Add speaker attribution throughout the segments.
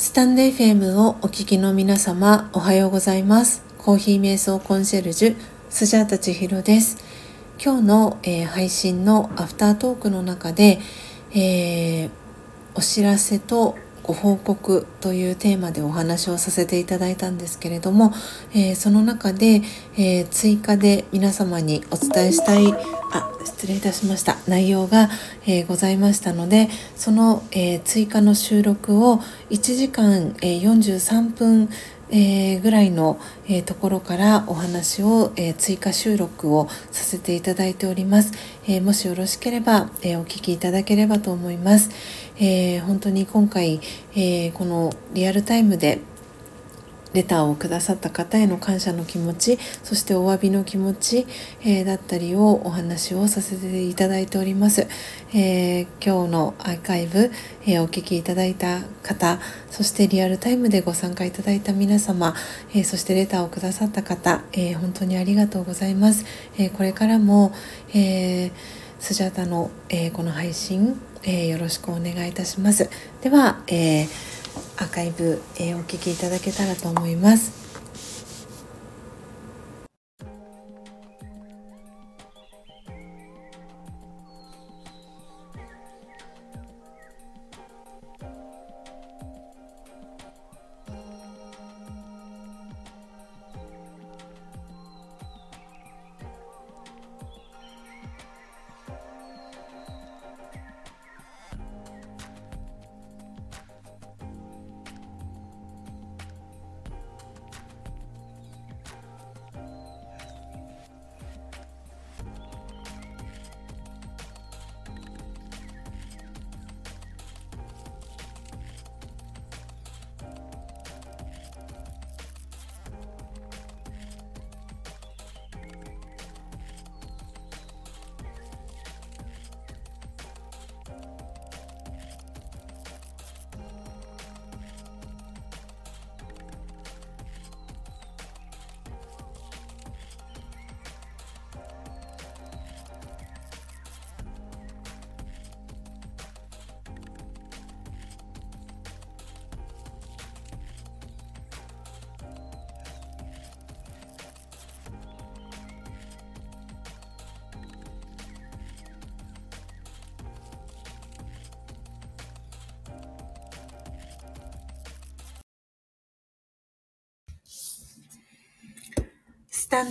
Speaker 1: スタンデー FM をお聞きの皆様、おはようございます。コーヒー瞑想コンシェルジュ、スジャータチヒロです。今日の、えー、配信のアフタートークの中で、えー、お知らせとご報告というテーマでお話をさせていただいたんですけれども、えー、その中で、えー、追加で皆様にお伝えしたいあ失礼いたしました内容が、えー、ございましたのでその、え追加の収録を1時間、え43分え、ぐらいの、え、ところからお話を、え、追加収録をさせていただいております。えもしよろしければ、えお聞きいただければと思います。えー本当に今回、えこのリアルタイムでレターをくださった方への感謝の気持ちそしてお詫びの気持ち、えー、だったりをお話をさせていただいております、えー、今日のアーカイブ、えー、お聞きいただいた方そしてリアルタイムでご参加いただいた皆様、えそしてレターをくださった方、え本当にありがとうございます、えこれからも、えスジャタの、えこの配信、えよろしくお願いいたしますでは、えーアーカイブ、えー、お聞きいただけたらと思います。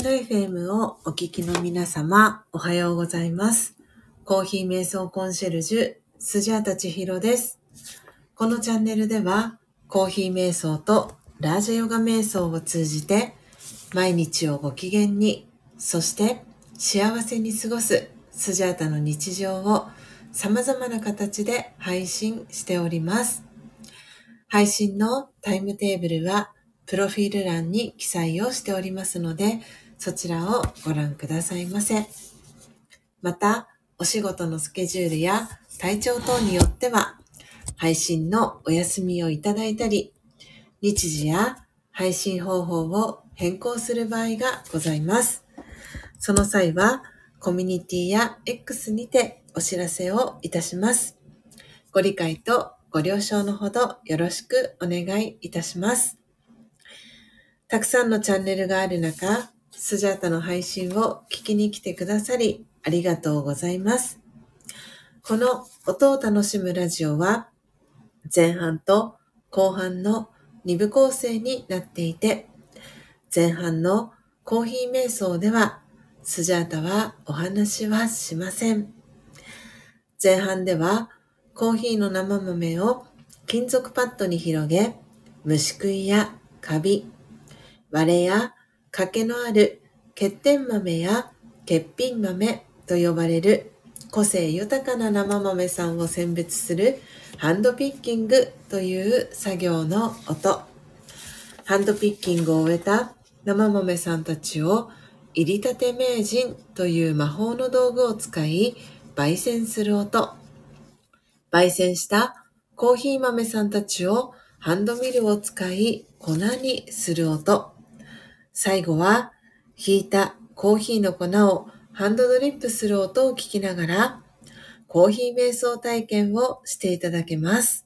Speaker 1: ド FM をお聞きの皆様、おはようございます。コーヒー瞑想コンシェルジュ、スジャータチヒロです。このチャンネルでは、コーヒー瞑想とラージャヨガ瞑想を通じて、毎日をご機嫌に、そして幸せに過ごすスジャータの日常を様々な形で配信しております。配信のタイムテーブルはプロフィール欄に記載をしておりますので、そちらをご覧くださいませ。また、お仕事のスケジュールや体調等によっては、配信のお休みをいただいたり、日時や配信方法を変更する場合がございます。その際は、コミュニティや X にてお知らせをいたします。ご理解とご了承のほどよろしくお願いいたします。たくさんのチャンネルがある中、スジャータの配信を聞きに来てくださり、ありがとうございます。この音を楽しむラジオは、前半と後半の2部構成になっていて、前半のコーヒー瞑想では、スジャータはお話はしません。前半では、コーヒーの生豆を金属パッドに広げ、虫食いやカビ、割れや欠けのある欠点豆や欠品豆と呼ばれる個性豊かな生豆さんを選別するハンドピッキングという作業の音。ハンドピッキングを終えた生豆さんたちを入りたて名人という魔法の道具を使い焙煎する音。焙煎したコーヒー豆さんたちをハンドミルを使い粉にする音。最後は、引いたコーヒーの粉をハンドドリップする音を聞きながら、コーヒー瞑想体験をしていただけます。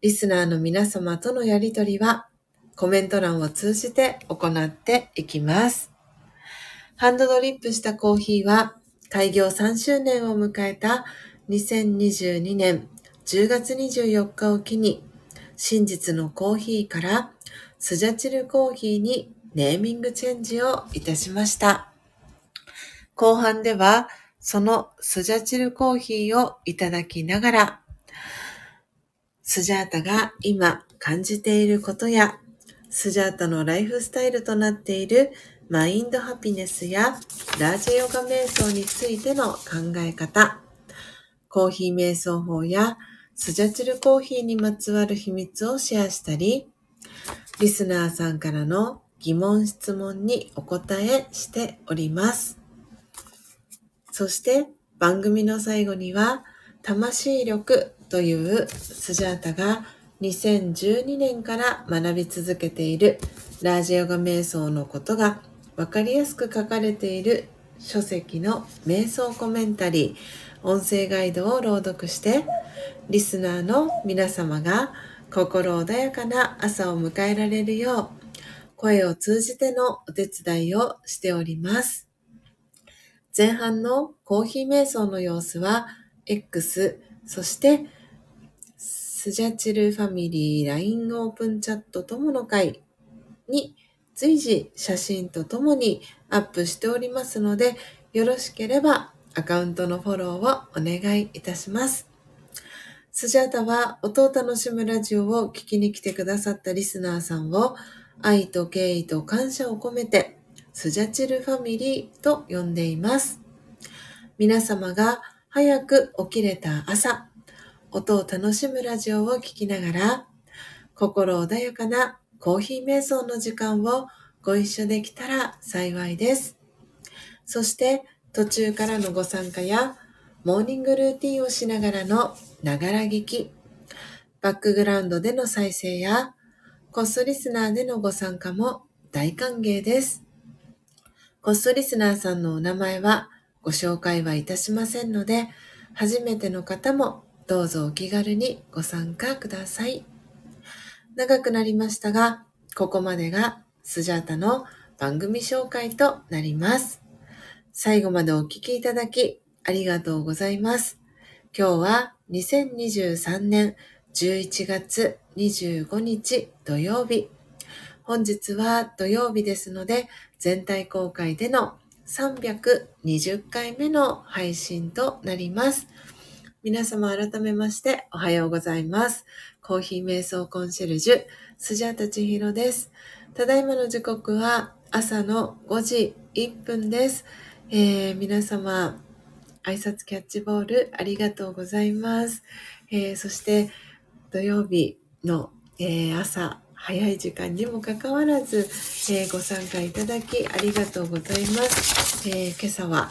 Speaker 1: リスナーの皆様とのやりとりはコメント欄を通じて行っていきます。ハンドドリップしたコーヒーは開業3周年を迎えた2022年10月24日を機に真実のコーヒーからスジャチルコーヒーにネーミングチェンジをいたしました。後半ではそのスジャチルコーヒーをいただきながらスジャータが今感じていることや、スジャータのライフスタイルとなっているマインドハピネスやラージェヨガ瞑想についての考え方、コーヒー瞑想法やスジャチルコーヒーにまつわる秘密をシェアしたり、リスナーさんからの疑問質問にお答えしております。そして番組の最後には魂力というスジャータが2012年から学び続けているラージヨガ瞑想のことがわかりやすく書かれている書籍の瞑想コメンタリー音声ガイドを朗読してリスナーの皆様が心穏やかな朝を迎えられるよう声を通じてのお手伝いをしております。前半のコーヒー瞑想の様子は X そしてスジャチルファミリー LINE オープンチャット友の会に随時写真とともにアップしておりますので、よろしければアカウントのフォローをお願いいたします。スジャータは音を楽しむラジオを聴きに来てくださったリスナーさんを愛と敬意と感謝を込めてスジャチルファミリーと呼んでいます。皆様が早く起きれた朝、音を楽しむラジオを聴きながら、心穏やかなコーヒー瞑想の時間をご一緒できたら幸いです。そして途中からのご参加やモーニングルーティンをしながらのながら聞き、バックグラウンドでの再生やコストリスナーでのご参加も大歓迎です。コストリスナーさんのお名前はご紹介はいたしませんので、初めての方もどうぞお気軽にご参加ください。長くなりましたが、ここまでがスジャータの番組紹介となります。最後までお聴きいただきありがとうございます。今日は2023年11月25日土曜日。本日は土曜日ですので、全体公開での320回目の配信となります。皆様改めましておはようございます。コーヒー瞑想コンシェルジュ、スジャタチヒロです。ただいまの時刻は朝の5時1分です。えー、皆様、挨拶キャッチボールありがとうございます。えー、そして土曜日の、えー、朝早い時間にもかかわらず、えー、ご参加いただきありがとうございます。え今朝は、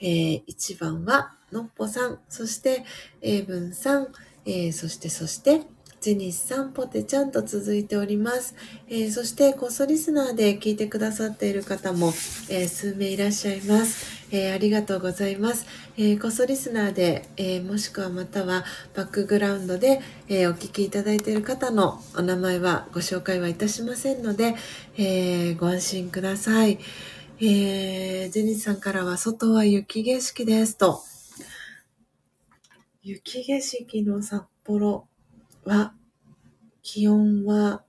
Speaker 1: え1番はのっぽさん、そして、英文さん、え、そして、そして、ジェニスさん、ポテちゃんと続いております。えー、そして、コストリスナーで聞いてくださっている方も、えー、数名いらっしゃいます。えありがとうございます。えコストリスナーで、えもしくはまたはバックグラウンドで、えお聞きいただいている方のお名前はご紹介はいたしませんので、えご安心ください。えジェニスさんからは、外は雪景色ですと。雪景色の札幌は、気温は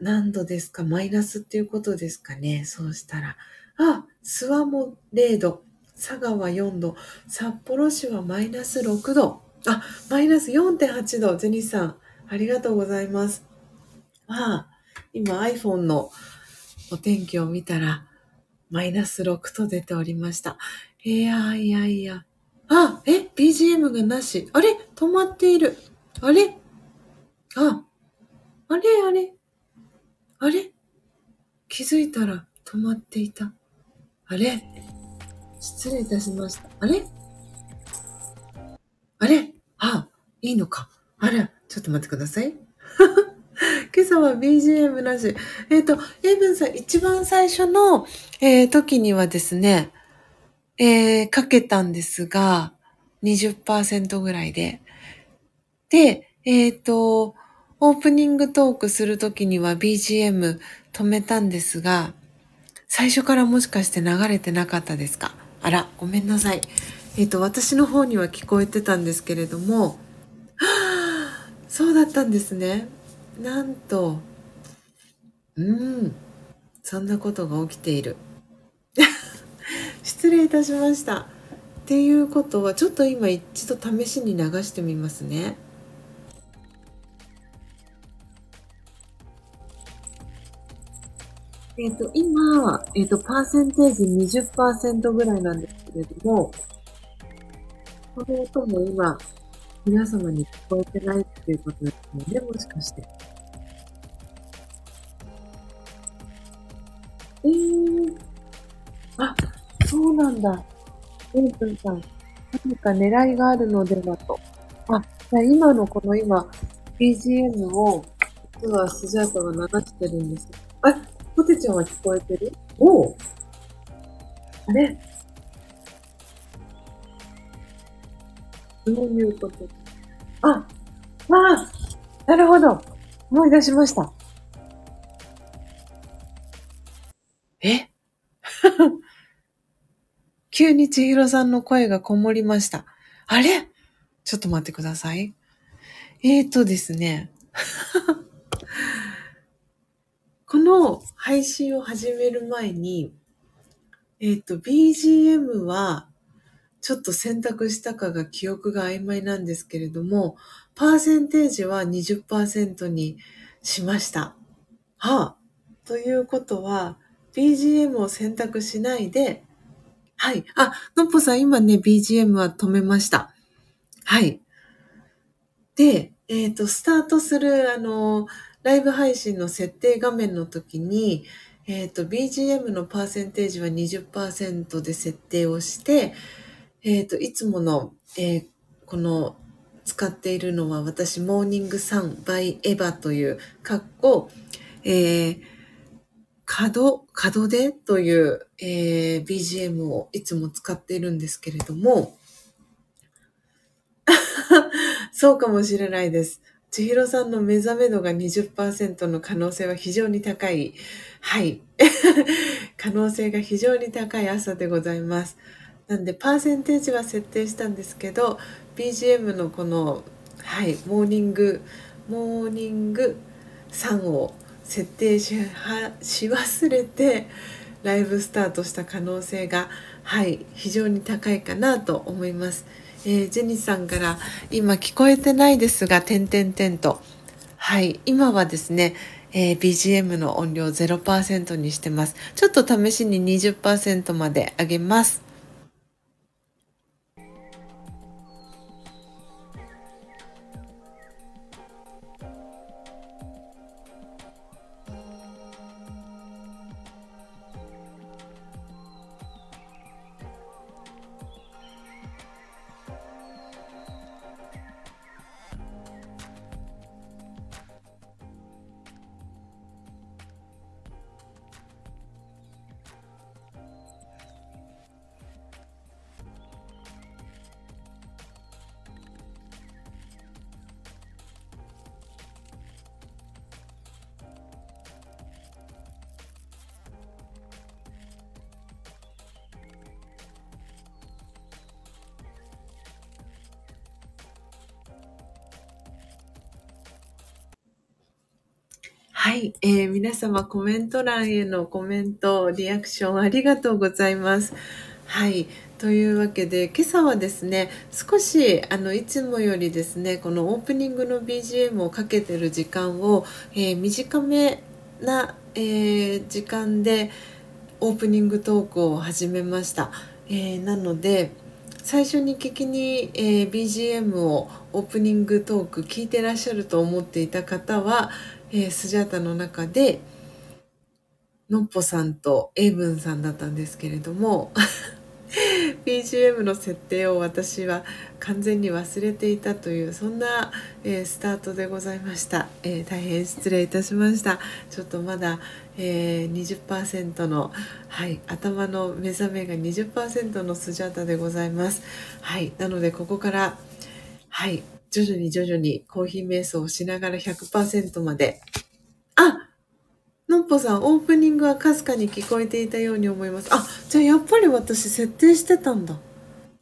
Speaker 1: 何度ですか？マイナスっていうことですかね？そうしたら。あ、諏訪も0度、佐賀は4度、札幌市はマイナス6度。あ、マイナス4.8度。ゼニさん、ありがとうございます。あ、今 iPhone のお天気を見たら、マイナス6と出ておりました。いやいやいや、あ、え、BGM がなし。あれ？止まっている。あれ？あ、あれあれあれ？気づいたら止まっていた。あれ？失礼いたしました。あれ？あれ？あ、いいのか。あら、ちょっと待ってください。今朝は BGM なし。えっ、ー、と、エイブンさん、一番最初の、えー、時にはですね、えー、かけたんですが、20%ぐらいで。で、えっ、と、オープニングトークするときには BGM 止めたんですが、最初からもしかして流れてなかったですか？あら、ごめんなさい。えっ、と、私の方には聞こえてたんですけれども、はぁそうだったんですね。なんと、うん、そんなことが起きている。失礼いたしました。っていうことは、ちょっと今一度試しに流してみますね。えっ、と、今、えっ、と、パーセンテージ20%ぐらいなんですけれども、この音も今、皆様に聞こえてないっていうことですよね、もしかして。えー、あ、そうなんだ。エイプンさん、何か狙いがあるのではと。あ、じゃあ今のこの今、BGM を、実はスジャータが流してるんです。あ、ポテちゃんは聞こえてる？おうあれ？どういうこと？あ、わあ、なるほど。思い出しました。え？急に千尋さんの声がこもりました。あれ？ちょっと待ってください。えーとですね。この配信を始める前に、えっ、と、BGM はちょっと選択したかが記憶が曖昧なんですけれども、パーセンテージは20%にしました。はあ。ということは、BGM を選択しないで、はい。あ、のっぽさん今ね、BGM は止めました。はい。で、えっ、と、スタートする、あの、ライブ配信の設定画面の時に、えっ、と、BGM のパーセンテージは20%で設定をして、えっ、と、いつもの、えーこの、使っているのは私、モーニングサン by エヴァという、かっこ、えー、角、角でという、えー BGM をいつも使っているんですけれども、そうかもしれないです。千尋さんの目覚め度が20%の可能性は非常に高い。はい。可能性が非常に高い朝でございます。なんで、パーセンテージは設定したんですけど、BGM のこの、はい、モーニング、モーニング3を設定しし忘れて、ライブスタートした可能性が、はい、非常に高いかなと思います。えージェニスさんから、今聞こえてないですが、点々点と。はい、今はですね、えー BGM の音量0%にしてます。ちょっと試しに20%まで上げます。えー皆様コメント欄へのコメント、リアクションありがとうございます。はい、というわけで今朝はですね、少しあのいつもよりですね、このオープニングの BGM をかけてる時間を、えー短めな、えー時間でオープニングトークを始めました。えなので、最初に聞きに、えー BGM をオープニングトーク聞いてらっしゃると思っていた方は、えースジャータの中でのっぽさんとエイブンさんだったんですけれども BGM の設定を私は完全に忘れていたというそんな、えースタートでございました、えー大変失礼いたしました。ちょっとまだ、えー20%の、はい、頭の目覚めが20%のスジャータでございます。はいなのでここからはい徐々に徐々にコーヒー瞑想をしながら100%まで。あのっぽさん、オープニングはかすかに聞こえていたように思います。あ、じゃあやっぱり私設定してたんだ。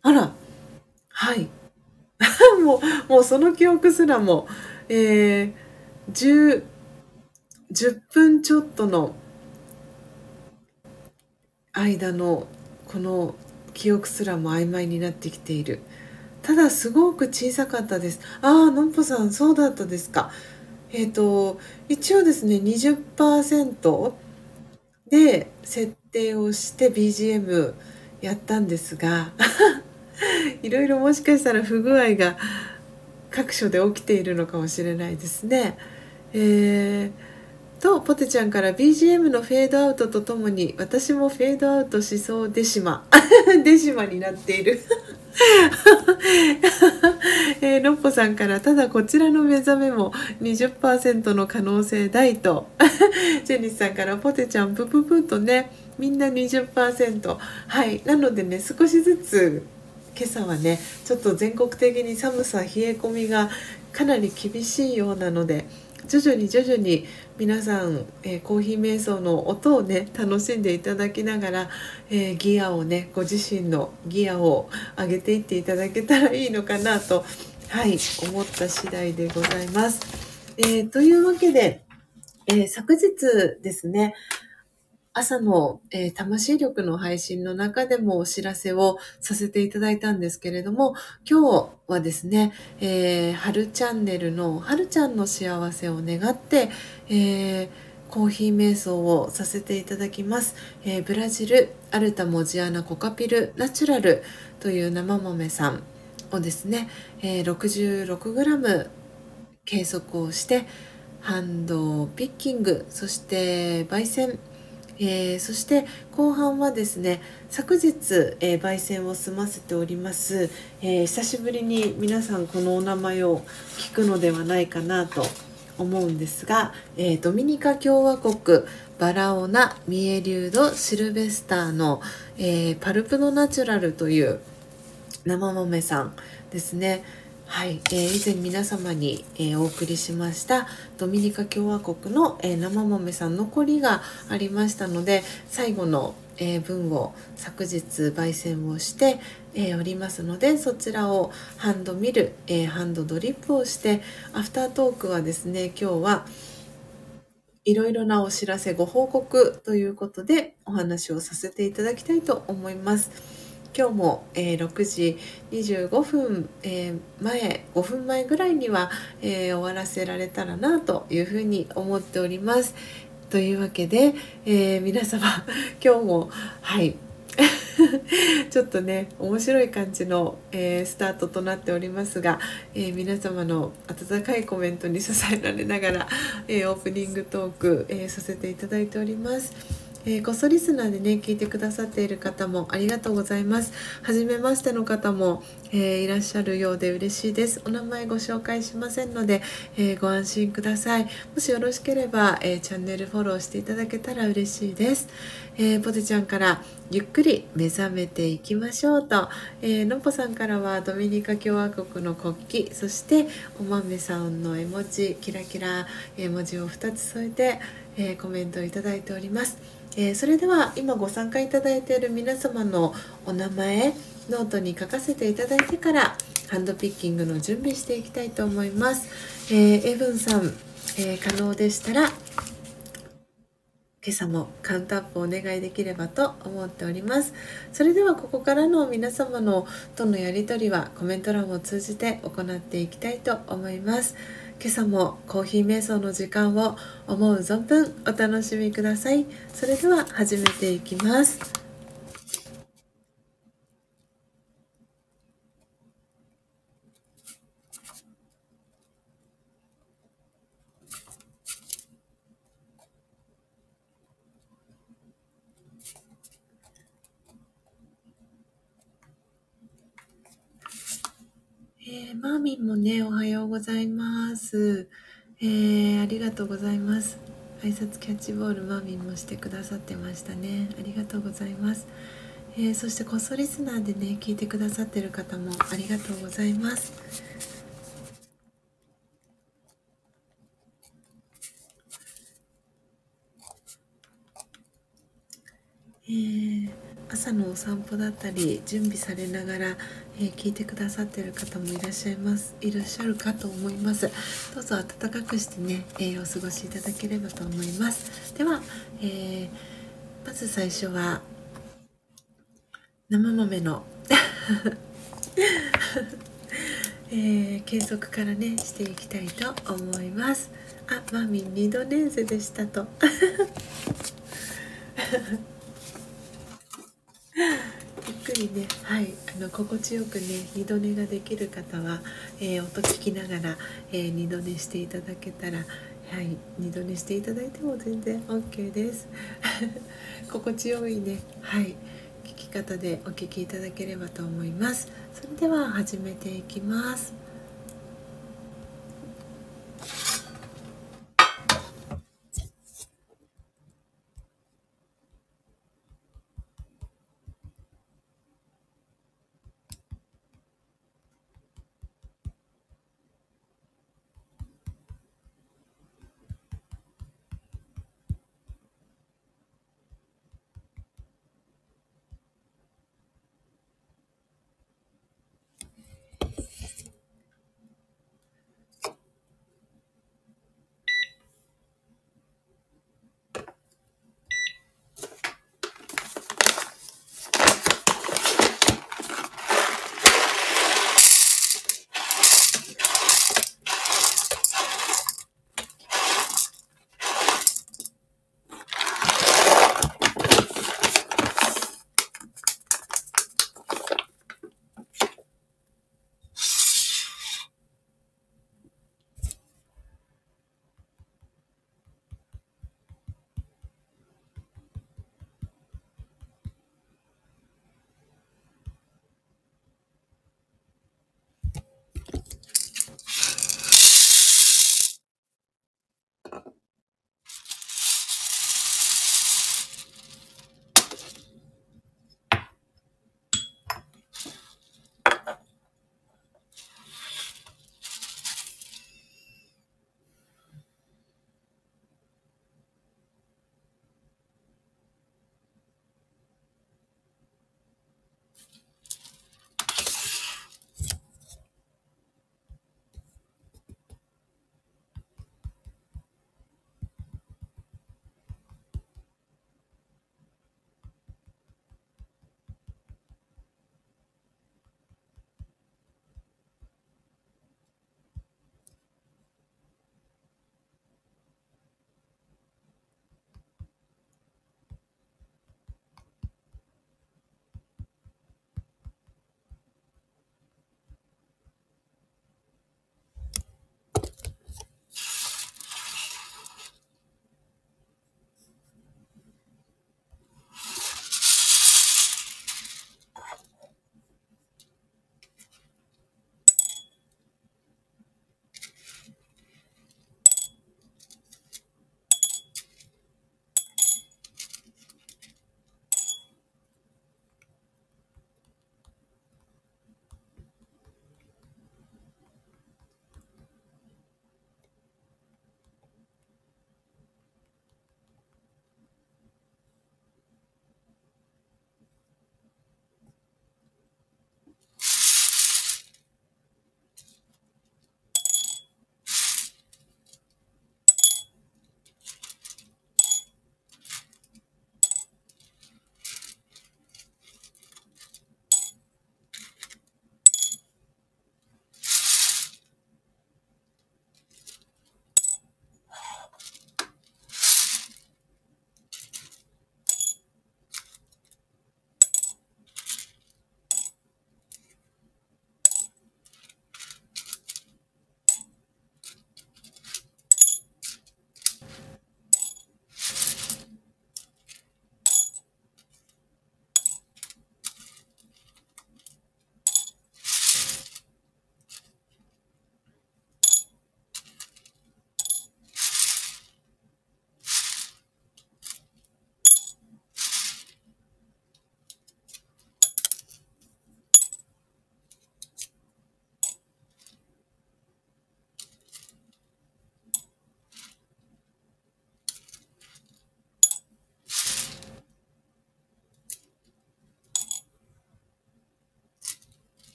Speaker 1: あら。はい。もう、もうその記憶すらも、えー、10、10分ちょっとの間のこの記憶すらも曖昧になってきている。ただすごく小さかったです。ああ、のんぽさんそうだったですか。えっ、ー、と、一応ですね、20%で設定をして BGM やったんですが、いろいろもしかしたら不具合が各所で起きているのかもしれないですね。えー、とポテちゃんから BGM のフェードアウトとともに私もフェードアウトしそうデシマデシマになっている えー、のっぽさんからただこちらの目覚めも20%の可能性大と。ジェニスさんからポテちゃんプププとねみんな20%はい。なのでね少しずつ今朝はねちょっと全国的に寒さ冷え込みがかなり厳しいようなので徐々に徐々に皆さん、えー、コーヒー瞑想の音をね楽しんでいただきながら、えー、ギアをねご自身のギアを上げていっていただけたらいいのかなとはい思った次第でございます。えー、というわけで、え昨日ですね朝の、えー、魂力の配信の中でもお知らせをさせていただいたんですけれども、今日はですね、えー、春チャンネルの春ちゃんの幸せを願って、えー、コーヒー瞑想をさせていただきます。えー、ブラジルアルタモジアナコカピルナチュラルという生豆さんをですね、えー、66g 計測をして、ハンドピッキング、そして焙煎、えー、そして後半はですね昨日、えー、焙煎を済ませております、えー、久しぶりに皆さんこのお名前を聞くのではないかなと思うんですが、えドミニカ共和国バラオナ・ミエリュード・シルベスターの、えパルプノナチュラルという生豆さんですね。はい、えー、以前皆様に、えー、お送りしましたドミニカ共和国の、えー、生豆さん残りがありましたので最後の、え分を昨日焙煎をして、えおりますのでそちらをハンドミル、えハンドドリップをしてアフタートークはですね今日はいろいろなお知らせご報告ということでお話をさせていただきたいと思います。今日も、えー、6時25分、えー、前5分前ぐらいには、えー、終わらせられたらなというふうに思っております。というわけで、え皆様今日もはい ちょっとね面白い感じの、え、スタートとなっておりますが、え、皆様の温かいコメントに支えられながら、え、オープニングトーク、えさせていただいております。えー、こそリスナーでね聞いてくださっている方もありがとうございます。初めましての方も、えー、いらっしゃるようで嬉しいです。お名前ご紹介しませんので、えー、ご安心ください。もしよろしければ、えチャンネルフォローしていただけたら嬉しいです、えポテちゃんからゆっくり目覚めていきましょうと、えのっぽさんからはドミニカ共和国の国旗そしてお豆さんの絵文字キラキラ絵文字を2つ添えて、えコメントをいただいております。えー、それでは今ご参加いただいている皆様のお名前ノートに書かせていただいてからハンドピッキングの準備していきたいと思います、えー、エブンさん、えー、可能でしたら今朝もカウントアップお願いできればと思っております。それではここからの皆様のとのやり取りはコメント欄を通じて行っていきたいと思います。今朝もコーヒー瞑想の時間を思う存分お楽しみください。それでは始めていきます。マーミンもね、おはようございます。えー、ありがとうございます。挨拶キャッチボールマーミンもしてくださってましたね。ありがとうございます。えー、そしてこそリスナーでね、聞いてくださってる方もありがとうございます。えー、朝のお散歩だったり準備されながらえー、聞いてくださってる方もいらっしゃいます。いらっしゃるかと思います。どうぞ暖かくしてね、えー、お過ごしいただければと思います。では、えまず最初は生豆の えー、継続からねしていきたいと思います。あマミン二度寝ずでしたと。ゆっくりね。はい。あの心地よくね二度寝ができる方は、えー、音聞きながら、えー、二度寝していただけたらはい。二度寝していただいても全然 OK です。心地よいね。はい。聞き方でお聞きいただければと思います。それでは始めていきます。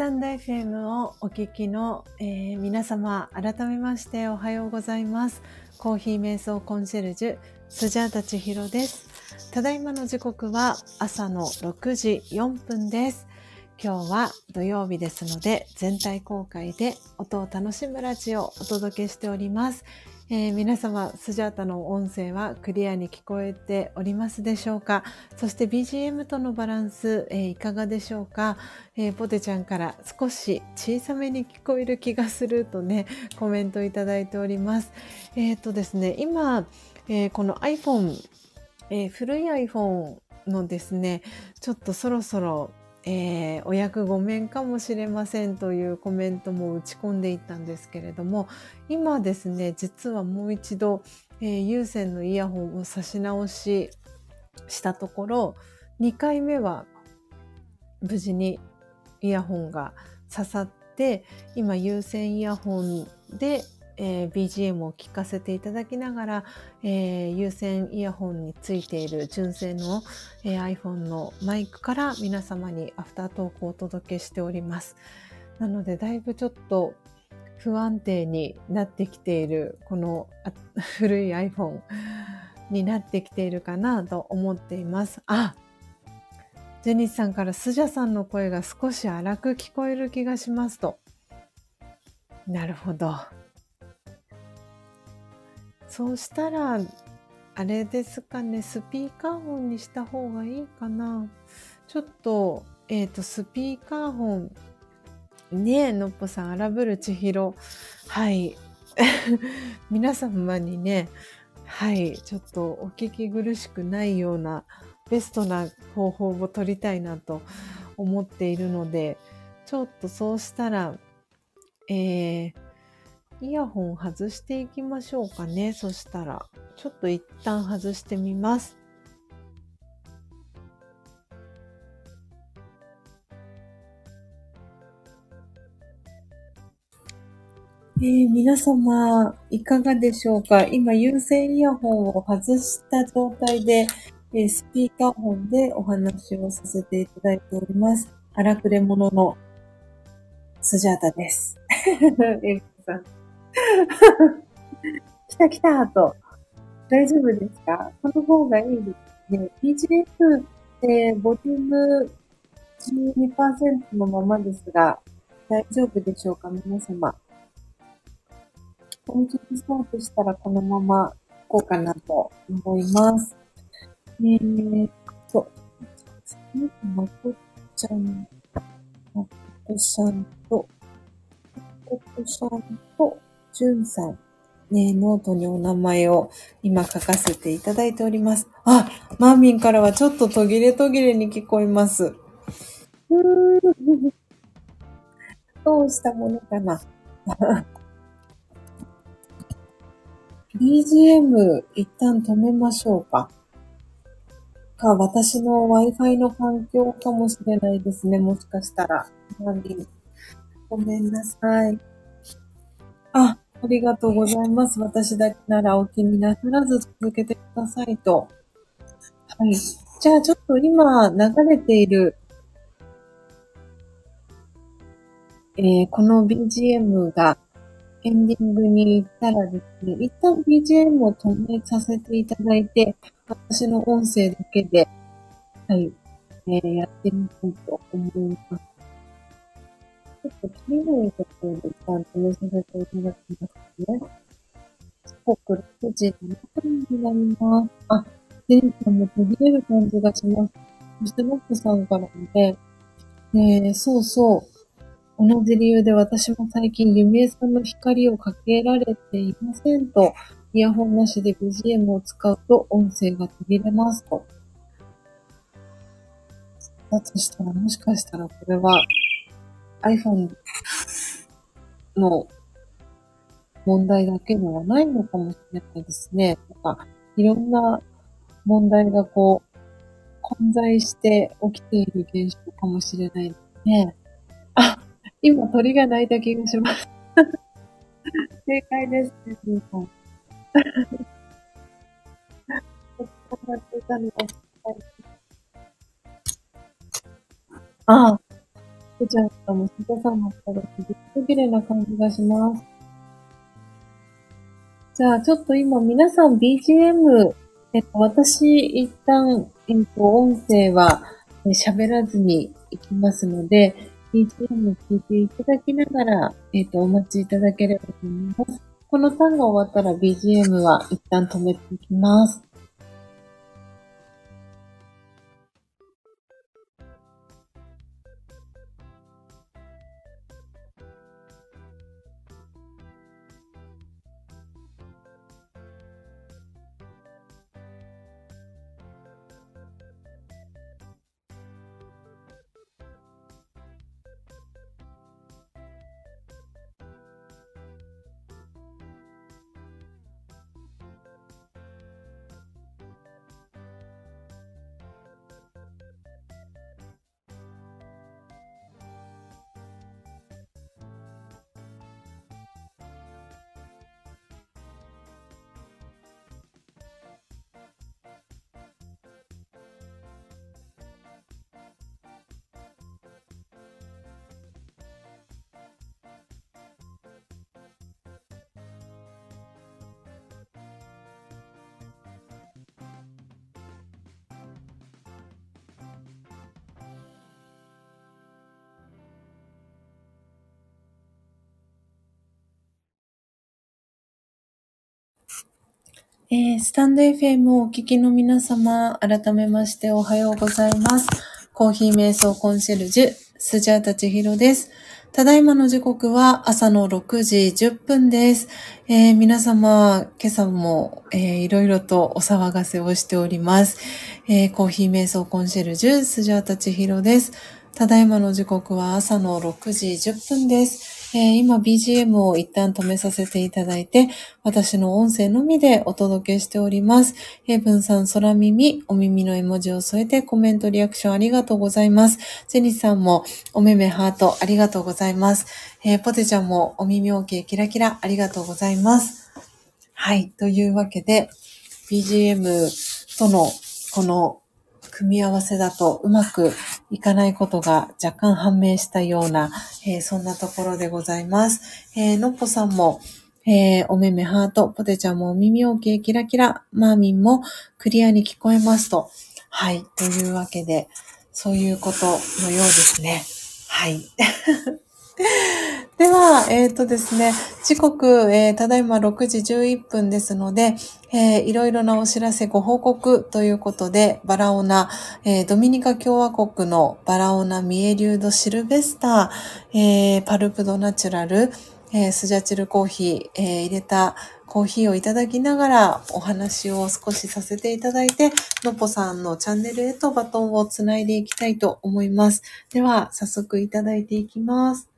Speaker 1: タンド FM をお聞きの、えー、皆様、改めましておはようございます。コーヒー瞑想コンシェルジュ、スジャータチヒロです。ただいまの時刻は朝の6時4分です。今日は土曜日ですので、全体公開で音を楽しむラジオをお届けしております。えー、皆様、スジャータの音声はクリアに聞こえておりますでしょうか？そして BGM とのバランス、えー、いかがでしょうか、えー、ポテちゃんから少し小さめに聞こえる気がするとね、コメントいただいております。えっ、とですね、今、えこの iPhone、え古い iPhone のですね、ちょっとそろそろえー、お役御免かもしれませんというコメントも打ち込んでいったんですけれども今ですね実はもう一度、えー、有線のイヤホンを差し直ししたところ2回目は無事にイヤホンが刺さって今有線イヤホンでえー、BGM を聴かせていただきながら、えー、有線イヤホンについている純正の、えー、iPhone のマイクから皆様にアフタートークをお届けしております。なのでだいぶちょっと不安定になってきているこの 古い iPhone になってきているかなと思っています。あジェニスさんからスジャさんの声が少し荒く聞こえる気がしますと。なるほど。そうしたら、あれですかね、スピーカーフォンにした方がいいかな。ちょっと、えっ、ー、と、スピーカーフォン、ねえ、のっぽさん、荒ぶる千尋。はい。皆様にね、はい、ちょっとお聞き苦しくないようなベストな方法を取りたいなと思っているので、ちょっとそうしたら、えー、イヤホン外していきましょうかね。そしたら、ちょっと一旦外してみます。えー、皆様、いかがでしょうか？今、有線イヤホンを外した状態で、えー、スピーカーフォンでお話をさせていただいております。荒くれ者のスジャータです。えー、さん 来た来たと。大丈夫ですか？その方がいいですね。BGM、えー、ボリューム12%のままですが、大丈夫でしょうか？皆様。もう一度スタートしたらこのまま行こうかなと思います。えーっと、まこちゃん、まこさんと、まこさんと、じゅんさん。ね、ノートにお名前を今書かせていただいております。あ、マーミンからはちょっと途切れ途切れに聞こえます。どうしたものかな BGM 一旦止めましょうか。か、私の Wi-Fi の環境かもしれないですね。もしかしたら。ごめんなさい。あ、ありがとうございます。私だけならお気になさらず続けてくださいと。はい。じゃあちょっと今流れている、えー、この BGM がエンディングに行ったらですね、一旦 BGM を止めさせていただいて、私の音声だけで、はい、えー、やってみたいと思います。ちょっと気になるところで一旦止めさせてい。ただきますね。時刻6時7分になります。あ、デンさんも途切れる感じがします。そして、モックさんからもね、ねそうそう。同じ理由で私も最近、弓江さんの光をかけられてい。ませんと、イヤホンなしで BGM を使うと音声が途切れますと。だとしたら、もしかしたらこれは iPhone の問題だけではないのかもしれないですね。なんか、いろんな問題がこう、混在して起きている現象かもしれないですね。あ、今鳥が鳴いた気がします。正解です、ね、さん。ああ、ふちゃんかも、しこさんもったら、すごく綺麗な感じがします。じゃあ、ちょっと今皆さん BGM、えっと、私、一旦、えっと、音声は喋らずに行きますので、BGM 聞いていただきながら、えっと、お待ちいただければと思います。このターンが終わったら BGM は一旦止めていきます。えー、スタンド FM をお聞きの皆様、改めましておはようございます。コーヒー瞑想コンシェルジュ、スジャータチヒロです。ただいまの時刻は朝の6時10分です。えー、皆様、今朝も、えー、いろいろとお騒がせをしております。えー、コーヒー瞑想コンシェルジュ、スジャータチヒロです。ただいまの時刻は朝の6時10分です。えー、今 BGM を一旦止めさせていただいて、私の音声のみでお届けしております。ヘブンさん、空耳、お耳の絵文字を添えてコメント、リアクションありがとうございます。ゼニさんもお目目ハートありがとうございます。えー、ポテちゃんもお耳 OK キラキラありがとうございます。はい。というわけで、BGM とのこの組み合わせだとうまくいかないことが若干判明したような、えー、そんなところでございます。えー、のっぽさんも、えー、おめめハート、ポテちゃんもお耳 OK キラキラ、マーミンもクリアに聞こえますと。はい。というわけで、そういうことのようですね。はい。では、えっ、ー、とですね、時刻、えー、ただいま6時11分ですので、えー、いろいろなお知らせご報告ということで、バラオナ、えー、ドミニカ共和国のバラオナミエリュードシルベスター、パルプドナチュラル、スジャチルコーヒー、えー、入れたコーヒーをいただきながらお話を少しさせていただいて、のっぽさんのチャンネルへとバトンをつないでいきたいと思います。では、早速いただいていきます。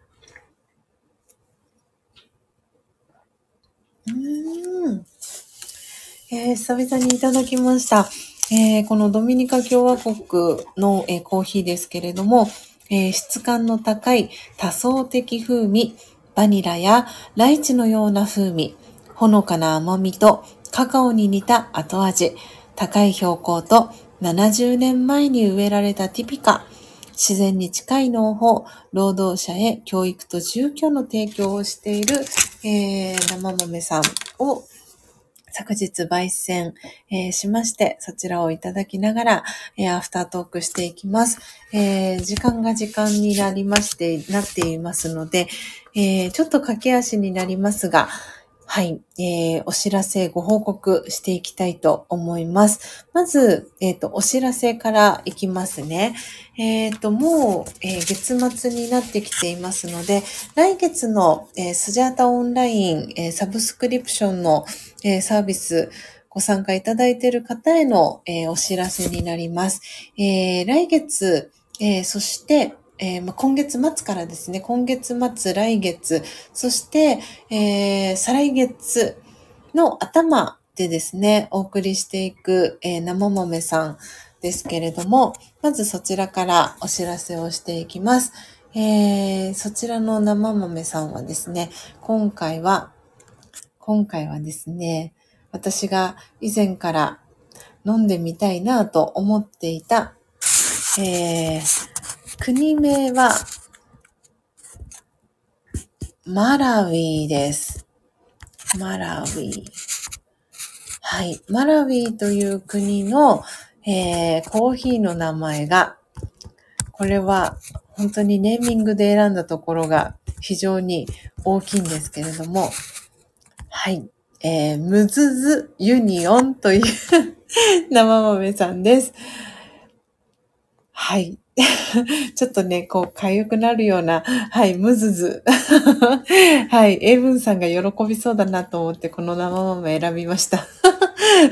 Speaker 1: うん。えー、久々にいただきました。えー、このドミニカ共和国の、えー、コーヒーですけれども、えー、質感の高い多層的風味、バニラやライチのような風味、ほのかな甘みとカカオに似た後味、高い標高と70年前に植えられたティピカ、自然に近い農法、労働者へ教育と住居の提供をしている、えー、生豆さんを昨日焙煎、えー、しまして、そちらをいただきながら、えー、アフタートークしていきます。えー、時間が時間になりまして、なっていますので、えちょっと駆け足になりますが、はい、えー、お知らせご報告していきたいと思います。まず、えっ、ー、と、お知らせからいきますね。えっ、ー、と、もう、えー、月末になってきていますので、来月の、えスジャータオンライン、えサブスクリプションの、えサービス、ご参加いただいている方への、えお知らせになります。え来月、えそして、えー、ま、今月末からですね、今月末、来月、そして、えー、再来月の頭でですね、お送りしていく、えー、生豆さんですけれども、まずそちらからお知らせをしていきます。えー、そちらの生豆さんはですね、今回は、今回はですね、私が以前から飲んでみたいなと思っていた、えー、国名はマラウィです。マラウィ。はい。マラウィという国の、えー、コーヒーの名前が、これは本当にネーミングで選んだところが非常に大きいんですけれども、はい。えー、ムズズユニオンという 生豆さんです。はい。ちょっとね、こう、痒くなるような、はい、ムズズ。はい、エイブンさんが喜びそうだなと思って、この生豆選びました。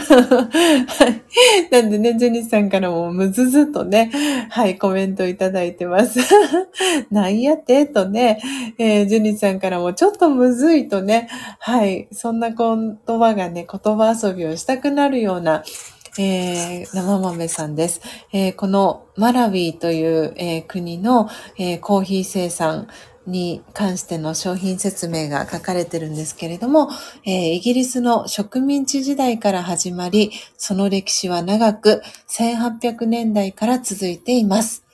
Speaker 1: はい。なんでね、ジェニスさんからもムズズとね、はい、コメントいただいてます。なんやってとね、えー、ジェニスさんからもちょっとむずいとね、はい、そんな言葉がね、言葉遊びをしたくなるような、えー、生豆さんです。えー、このマラウィという、えー、国の、えコーヒー生産に関しての商品説明が書かれてるんですけれども、えイギリスの植民地時代から始まり、その歴史は長く1800年代から続いています。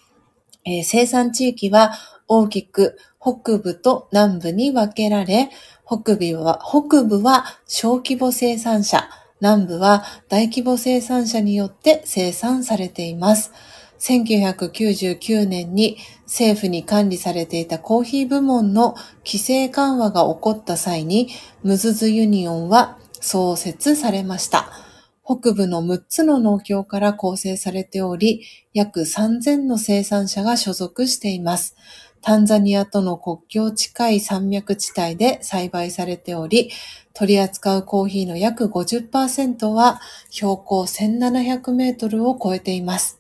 Speaker 1: え生産地域は大きく北部と南部に分けられ、北部は北部は小規模生産者、南部は大規模生産者によって生産されています。1999年に政府に管理されていたコーヒー部門の規制緩和が起こった際に、ムズズユニオンは創設されました。北部の6つの農協から構成されており、約3000の生産者が所属しています。タンザニアとの国境近い山脈地帯で栽培されており、取り扱うコーヒーの約50%は標高1700メートルを超えています。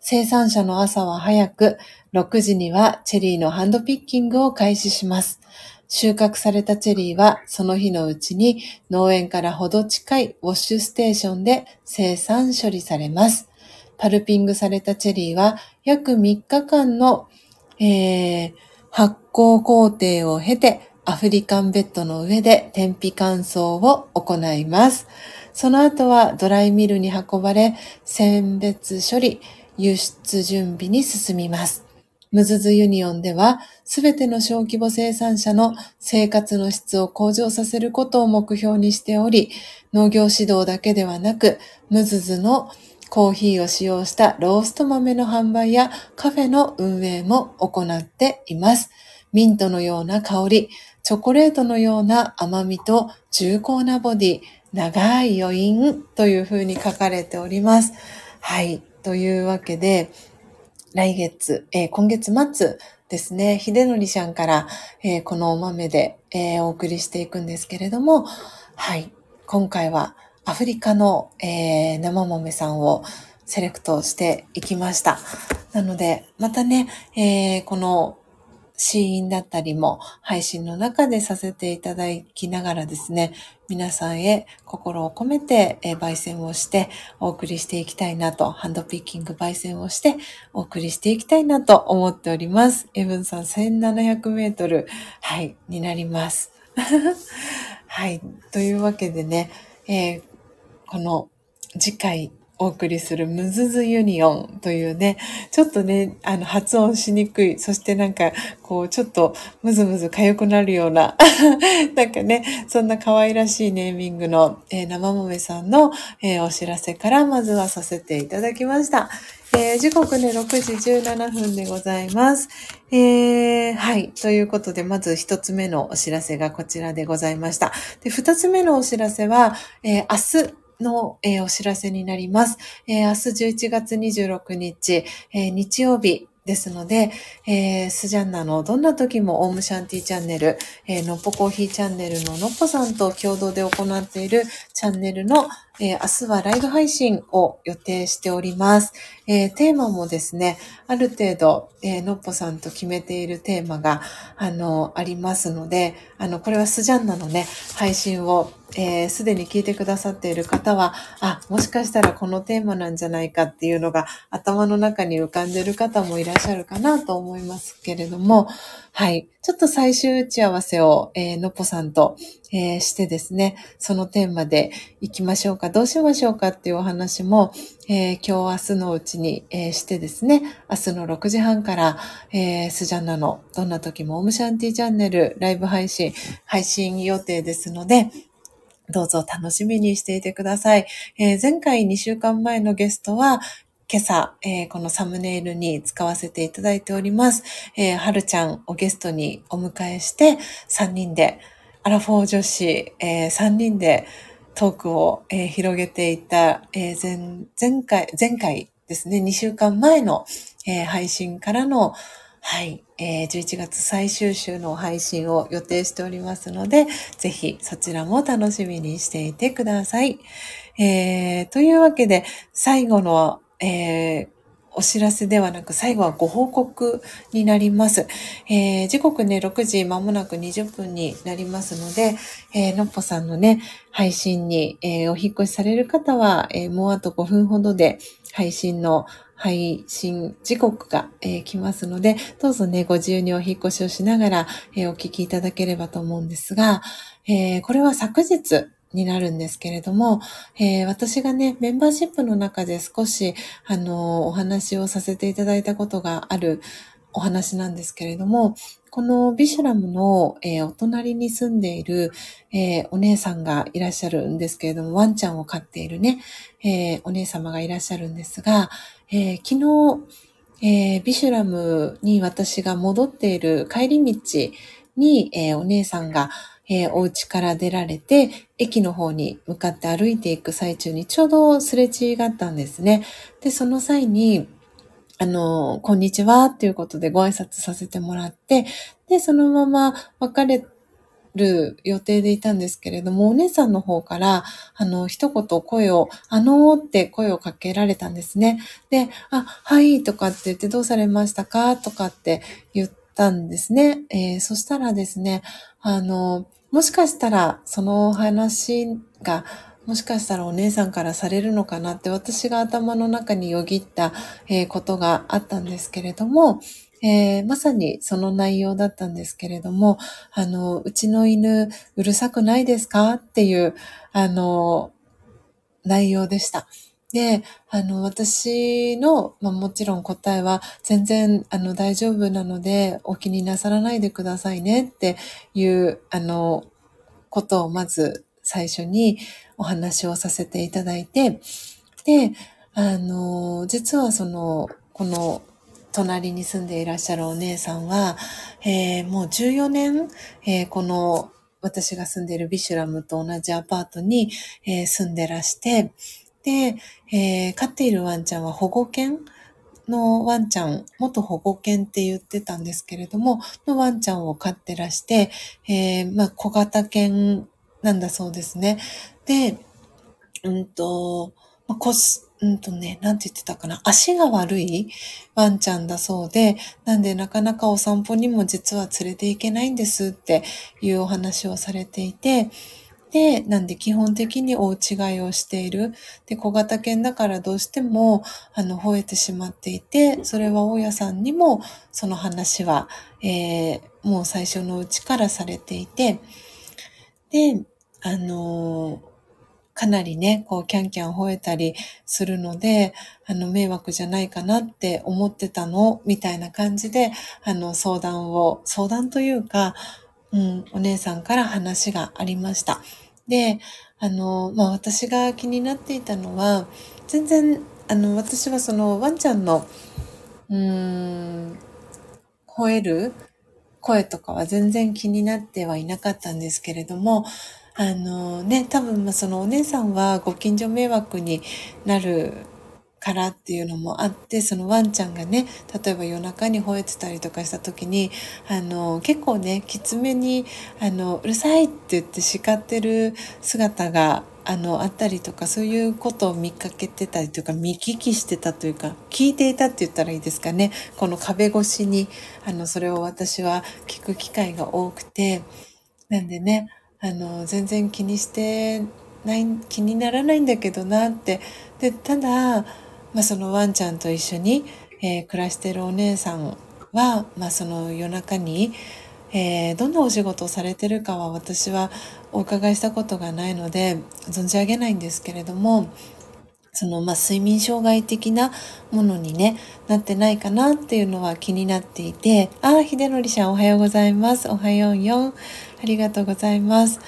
Speaker 1: 生産者の朝は早く、6時にはチェリーのハンドピッキングを開始します。収穫されたチェリーはその日のうちに農園からほど近いウォッシュステーションで生産処理されます。パルピングされたチェリーは約3日間の、えー、発酵工程を経てアフリカンベッドの上で天日乾燥を行います。その後はドライミルに運ばれ、選別処理、輸出準備に進みます。ムズズユニオンでは、すべての小規模生産者の生活の質を向上させることを目標にしており、農業指導だけではなく、ムズズのコーヒーを使用したロースト豆の販売やカフェの運営も行っています。ミントのような香り、チョコレートのような甘みと重厚なボディ、長い余韻というふうに書かれております。はい。というわけで、来月、えー、今月末ですね、秀則さんから、えー、このお豆で、えー、お送りしていくんですけれども、はい。今回はアフリカの、え生豆さんをセレクトしていきました。なので、またね、えこのシーンだったりも配信の中でさせていただきながらですね、皆さんへ心を込めて、え焙煎をしてお送りしていきたいなと、ハンドピッキング焙煎をしてお送りしていきたいなと思っております。エブンさん1700メートル、はい、になります。はい、というわけでね、えー、この次回お送りするムズズユニオンというね、ちょっとね、あの、発音しにくい、そしてなんか、こう、ちょっとムズムズ痒くなるような、なんかね、そんな可愛らしいネーミングの、えー、生豆さんの、えー、お知らせからまずはさせていただきました。えー、時刻ね、6時17分でございます。えー、はい。ということで、まず一つ目のお知らせがこちらでございました。で、二つ目のお知らせは、えー、明日、の、えー、お知らせになります。えー、明日11月26日、えー、日曜日ですので、えー、スジャンナのどんな時もオームシャンティチャンネル、えー、のっぽコーヒーチャンネルののっぽさんと共同で行っているチャンネルの、えー、明日はライブ配信を予定しております。えー、テーマもですね、ある程度、えー、のっぽさんと決めているテーマが、あの、ありますので、あの、これはスジャンナのね、配信を、えす、でに聞いてくださっている方は、あ、もしかしたらこのテーマなんじゃないかっていうのが頭の中に浮かんでいる方もいらっしゃるかなと思いますけれども、はい。ちょっと最終打ち合わせを、えー、のぽさんと、えー、してですね、そのテーマで行きましょうかどうしましょうかっていうお話も、えー、今日明日のうちに、えー、してですね、明日の6時半から、えー、スジャンナのどんな時もオムシャンティチャンネルライブ配信、配信予定ですので、どうぞ楽しみにしていてください。えー、前回2週間前のゲストは、今朝、えー、このサムネイルに使わせていただいております。えー、はるちゃんをゲストにお迎えして、3人で、アラフォー女子、えー、3人でトークを、えー、広げていた、えー、前前回、前回ですね、2週間前の、えー、配信からの、はい、えー、11月最終週の配信を予定しておりますので、ぜひそちらも楽しみにしていてください。えー、というわけで、最後のえー、お知らせではなく、最後はご報告になります。えー、時刻ね、6時まもなく20分になりますので、えー、のっぽさんのね、配信に、えー、お引越しされる方は、えー、もうあと5分ほどで配信の配信時刻が、えー、来ますので、どうぞね、ご自由にお引越しをしながら、えー、お聞きいただければと思うんですが、えー、これは昨日、になるんですけれども、えー、私がね、メンバーシップの中で少し、あの、お話をさせていただいたことがあるお話なんですけれども、このビシュラムの、えー、お隣に住んでいる、えー、お姉さんがいらっしゃるんですけれども、ワンちゃんを飼っているね、えー、お姉様がいらっしゃるんですが、え昨日、えビシュラムに私が戻っている帰り道に、えお姉さんが、えー、お家から出られて、駅の方に向かって歩いていく最中にちょうどすれ違ったんですね。で、その際に、あの、こんにちはっていうことでご挨拶させてもらって、で、そのまま別れる予定でいたんですけれども、お姉さんの方から、あの、一言声を、あのーって声をかけられたんですね。で、あ、はいとかって言ってどうされましたかとかって言ったんですね。えー、そしたらですね、あの、もしかしたら、そのお話が、もしかしたらお姉さんからされるのかなって私が頭の中によぎった、えー、ことがあったんですけれども、えー、まさにその内容だったんですけれども、あの、うちの犬うるさくないですか？っていう、あの、内容でした。で、あの、私の、まあ、もちろん答えは全然、あの、大丈夫なので、お気になさらないでくださいねっていう、あの、ことをまず最初にお話をさせていただいて、で、あの、実はその、この、隣に住んでいらっしゃるお姉さんは、えー、もう14年、えー、この私が住んでいるビシュラムと同じアパートに、えー、住んでらして、で、えー、飼っているワンちゃんは保護犬のワンちゃん、元保護犬って言ってたんですけれども、のワンちゃんを飼ってらして、えー、まあ、小型犬なんだそうですね。で、うんと、まあ、こす、うんとね、なんて言ってたかな。足が悪いワンちゃんだそうで、なんでなかなかお散歩にも実は連れて行けないんですっていうお話をされていて、で、なんで基本的に大違いをしている。で、小型犬だからどうしても、あの、吠えてしまっていて、それは大家さんにも、その話は、えー、もう最初のうちからされていて、で、あのー、かなりね、こう、キャンキャン吠えたりするので、あの、迷惑じゃないかなって思ってたの、みたいな感じで、あの、相談を、相談というか、うん、お姉さんから話がありました。で、あの、まあ、私が気になっていたのは、全然、あの、私はそのワンちゃんの、うーん、吠える声とかは全然気になってはいなかったんですけれども、あのね、多分まそのお姉さんはご近所迷惑になるからっていうのもあって、そのワンちゃんがね、例えば夜中に吠えてたりとかした時に、あの、結構ね、きつめに、あの、うるさいって言って叱ってる姿が、あの、あったりとか、そういうことを見かけてたりとか、見聞きしてたというか、聞いていたって言ったらいいですかね。この壁越しに、あの、それを私は聞く機会が多くて、なんでね、あの、全然気にしてない、気にならないんだけどなって。で、ただ、まあ、そのワンちゃんと一緒に、えー、暮らしてるお姉さんは、まあ、その夜中に、えー、どんなお仕事をされてるかは私はお伺いしたことがないので存じ上げないんですけれどもその、まあ、睡眠障害的なものにね、なってないかなっていうのは気になっていて、ああ、秀則さんおはようございます。おはようよ。ありがとうございます。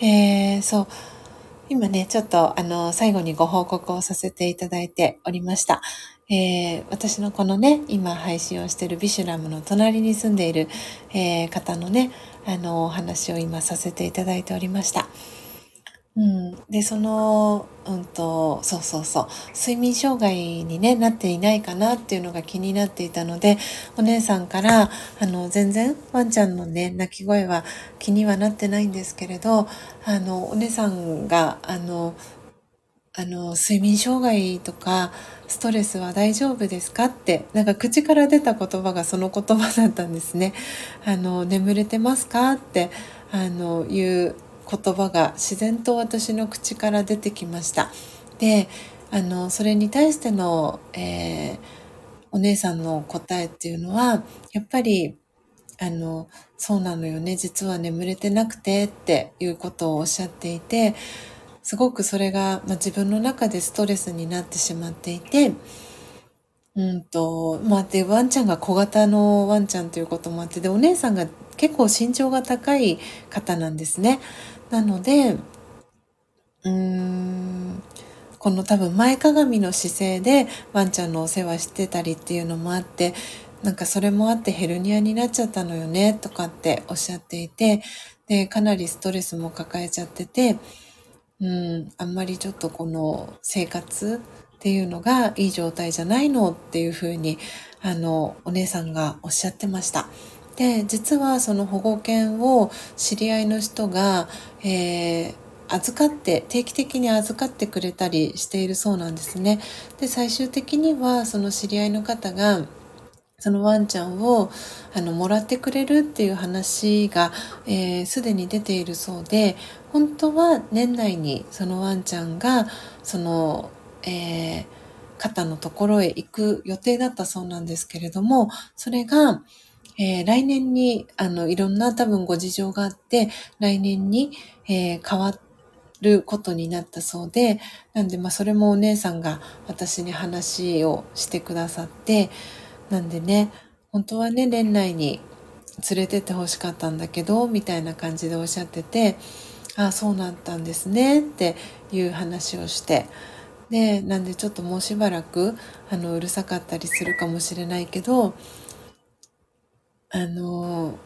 Speaker 1: えー、そう。今ね、ちょっとあの、最後にご報告をさせていただいておりました。えー、私のこのね、今配信をしているビシュラムの隣に住んでいる、えー、方のね、あの、お話を今させていただいておりました。うん、でその、うんと、そうそうそう睡眠障害に、ね、なっていないかなっていうのが気になっていたのでお姉さんからあの全然ワンちゃんのね泣き声は気にはなってないんですけれどあのお姉さんがあのあの睡眠障害とかストレスは大丈夫ですかってなんか口から出た言葉がその言葉だったんですね。あの眠れてますかってあの言う言葉が自然と私の口から出てきました。であのそれに対しての、えー、お姉さんの答えっていうのはやっぱりあのそうなのよね実は眠れてなくてっていうことをおっしゃっていてすごくそれが、まあ、自分の中でストレスになってしまっていてうんとまあでワンちゃんが小型のワンちゃんということもあってでお姉さんが結構身長が高い方なんですね。なので、うーん、この多分前かがみの姿勢でワンちゃんのお世話してたりっていうのもあって、なんかそれもあってヘルニアになっちゃったのよねとかっておっしゃっていて、で、かなりストレスも抱えちゃってて、うん、あんまりちょっとこの生活っていうのがいい状態じゃないのっていうふうに、あの、お姉さんがおっしゃってました。で実はその保護犬を知り合いの人が、えー、預かって定期的に預かってくれたりしているそうなんですね。で最終的にはその知り合いの方がそのワンちゃんをあのもらってくれるっていう話がすで、に出ているそうで本当は年内にそのワンちゃんがその、えー、方のところへ行く予定だったそうなんですけれどもそれがえー、来年に、あの、いろんな多分ご事情があって、来年に、えー、変わることになったそうで、なんで、まあ、それもお姉さんが私に話をしてくださって、なんでね、本当はね、年内に連れてってほしかったんだけど、みたいな感じでおっしゃってて、ああ、そうなったんですね、っていう話をして、で、なんでちょっともうしばらく、あの、うるさかったりするかもしれないけど、あの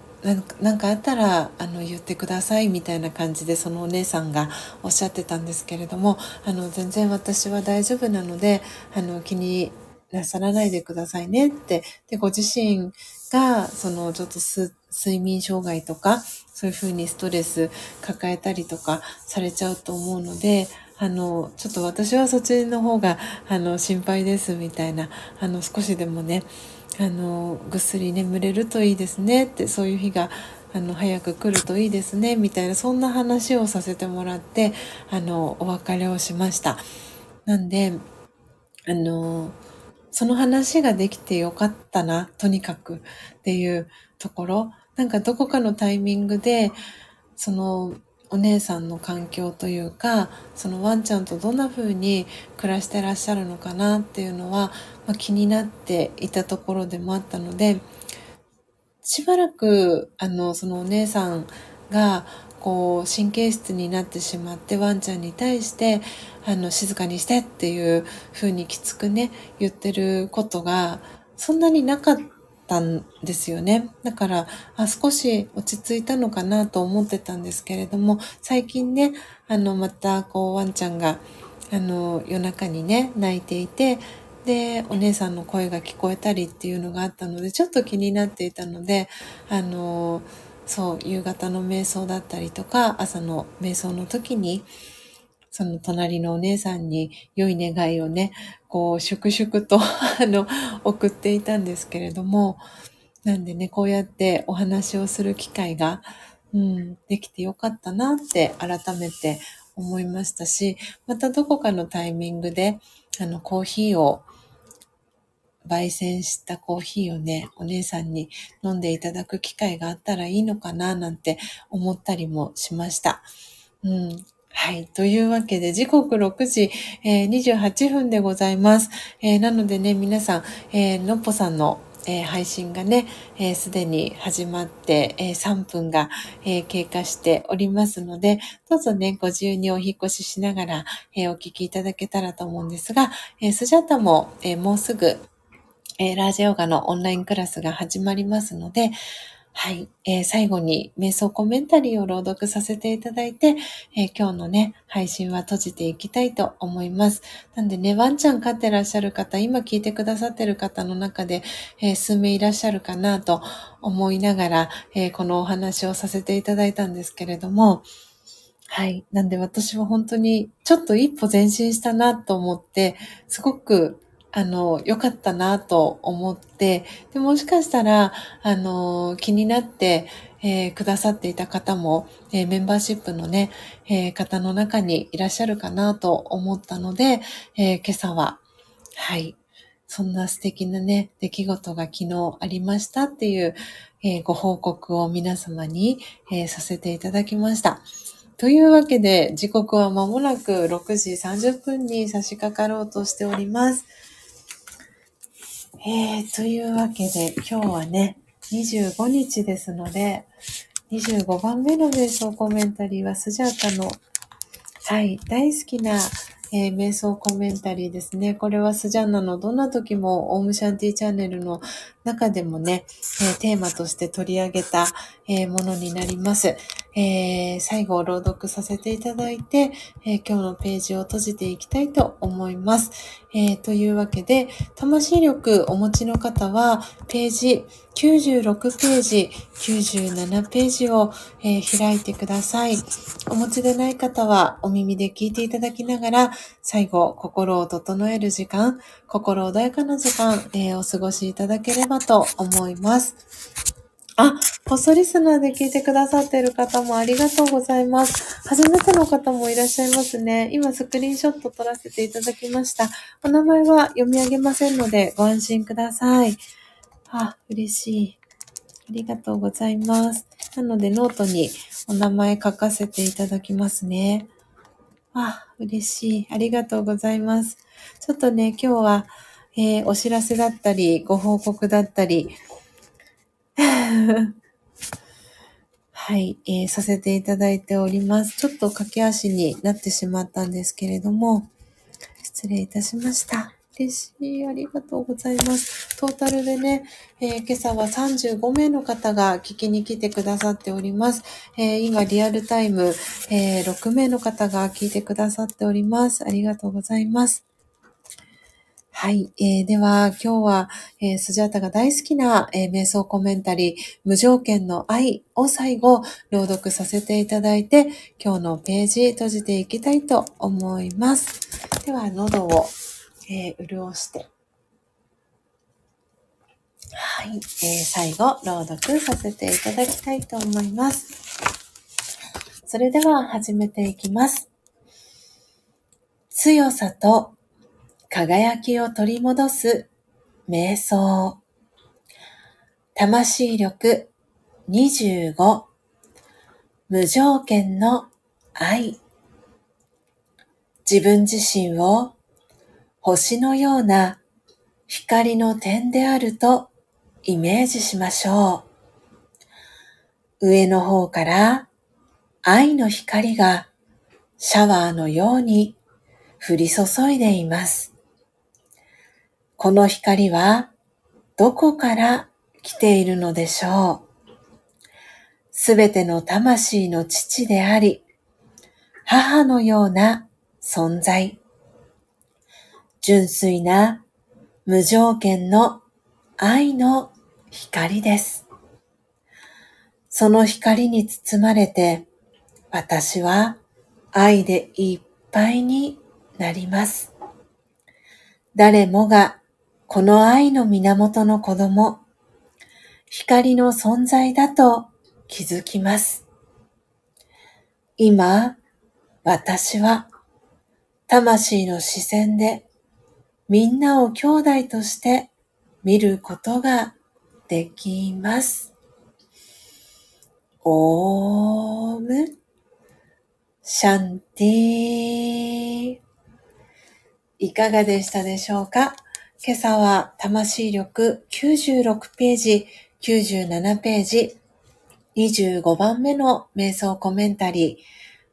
Speaker 1: なんかあったらあの言ってくださいみたいな感じでそのお姉さんがおっしゃってたんですけれどもあの全然私は大丈夫なのであの気になさらないでくださいねってでご自身がそのちょっと睡眠障害とかそういうふうにストレス抱えたりとかされちゃうと思うのであのちょっと私はそっちの方があの心配ですみたいなあの少しでもねあのぐっすり眠れるといいですねってそういう日があの早く来るといいですねみたいなそんな話をさせてもらってあのお別れをしました。なんであのその話ができてよかったなとにかくっていうところ。なんかどこかのタイミングでそのお姉さんの環境というかそのワンちゃんとどんな風に暮らしてらっしゃるのかなっていうのは、まあ、気になっていたところでもあったのでしばらくあのそのお姉さんがこう神経質になってしまってワンちゃんに対してあの静かにしてっていう風にきつくね言ってることがそんなになかったたんですよね。だから、あ少し落ち着いたのかなと思ってたんですけれども、最近ね、あの、また、こう、ワンちゃんが、あの、夜中にね、泣いていて、で、お姉さんの声が聞こえたりっていうのがあったので、ちょっと気になっていたので、あの、そう、夕方の瞑想だったりとか、朝の瞑想の時に、その隣のお姉さんに良い願いをね、こう、粛々と あの、送っていたんですけれども、なんでね、こうやってお話をする機会が、うん、できてよかったなって改めて思いましたし、またどこかのタイミングで、あの、コーヒーを焙煎したコーヒーをね、お姉さんに飲んでいただく機会があったらいいのかななんて思ったりもしました。うん。はい。というわけで、時刻6時、えー、28分でございます。えー、なのでね、皆さん、えー、のっぽさんのえー、配信がね、す、で、に始まって、え、3分が、え、経過しておりますので、どうぞね、ご自由にお引越ししながら、えお聞きいただけたらと思うんですが、えスジャタも、えもうすぐ、えラージオガのオンラインクラスが始まりますので、はい、えー、最後に瞑想コメンタリーを朗読させていただいて、えー、今日のね、配信は閉じていきたいと思います。なんでね、ワンちゃん飼ってらっしゃる方、今聞いてくださってる方の中で、えー、数名いらっしゃるかなと思いながら、えこのお話をさせていただいたんですけれども、はい。なんで私は本当にちょっと一歩前進したなと思って、すごくあの、良かったなと思って、で、もしかしたら、あの、気になって、えー、くださっていた方も、えー、メンバーシップのね、えー、方の中にいらっしゃるかなと思ったので、え今朝は、はい、そんな素敵なね、出来事が昨日ありましたっていう、えご報告を皆様に、えさせていただきました。というわけで、時刻は間もなく6時30分に差し掛かろうとしております。えー、というわけで、今日はね、25日ですので、25番目の瞑想コメンタリーはスジャータの、はい、大好きな、えー、瞑想コメンタリーですね。これはスジャンナのどんな時もオームシャンティチャンネルの中でもね、えー、テーマとして取り上げた、えー、ものになります。えー、最後朗読させていただいて、え、今日のページを閉じていきたいと思います。え、というわけで、魂力お持ちの方は、ページ96ページ、97ページを、え、開いてください。お持ちでない方は、お耳で聞いていただきながら、最後、心を整える時間、心穏やかな時間、えー、お過ごしいただければと思います。あ、ポストリスナーで聞いてくださっている方もありがとうございます。初めての方もいらっしゃいますね。今スクリーンショット撮らせていただきました。お名前は読み上げませんのでご安心ください。あ、嬉しい。ありがとうございます。なのでノートにお名前書かせていただきますね。あ、嬉しい。ありがとうございます。ちょっとね、今日は、えー、お知らせだったり、ご報告だったり、はい、えー、させていただいております。ちょっと駆け足になってしまったんですけれども、失礼いたしました。嬉しい。ありがとうございます。トータルでね、えー、今朝は35名の方が聞きに来てくださっております。えー、今、リアルタイム、えー、6名の方が聞いてくださっております。ありがとうございます。はい。えー、では、今日は、えー、スジャータが大好きな、えー、瞑想コメンタリー、無条件の愛を最後、朗読させていただいて、今日のページ閉じていきたいと思います。では、喉を、えー、潤して。はい、えー。最後、朗読させていただきたいと思います。それでは、始めていきます。強さと輝きを取り戻す瞑想。魂力25無条件の愛自分自身を星のような光の点であるとイメージしましょう。上の方から愛の光がシャワーのように降り注いでいます。この光はどこから来ているのでしょう？すべての魂の父であり、母のような存在。純粋な無条件の愛の光です。その光に包まれて、私は愛でいっぱいになります。誰もがこの愛の源の子供、光の存在だと気づきます。今、私は魂の視線でみんなを兄弟として見ることができます。オームシャンティいかがでしたでしょうか？今朝は魂力96ページ、97ページ、25番目の瞑想コメンタリー、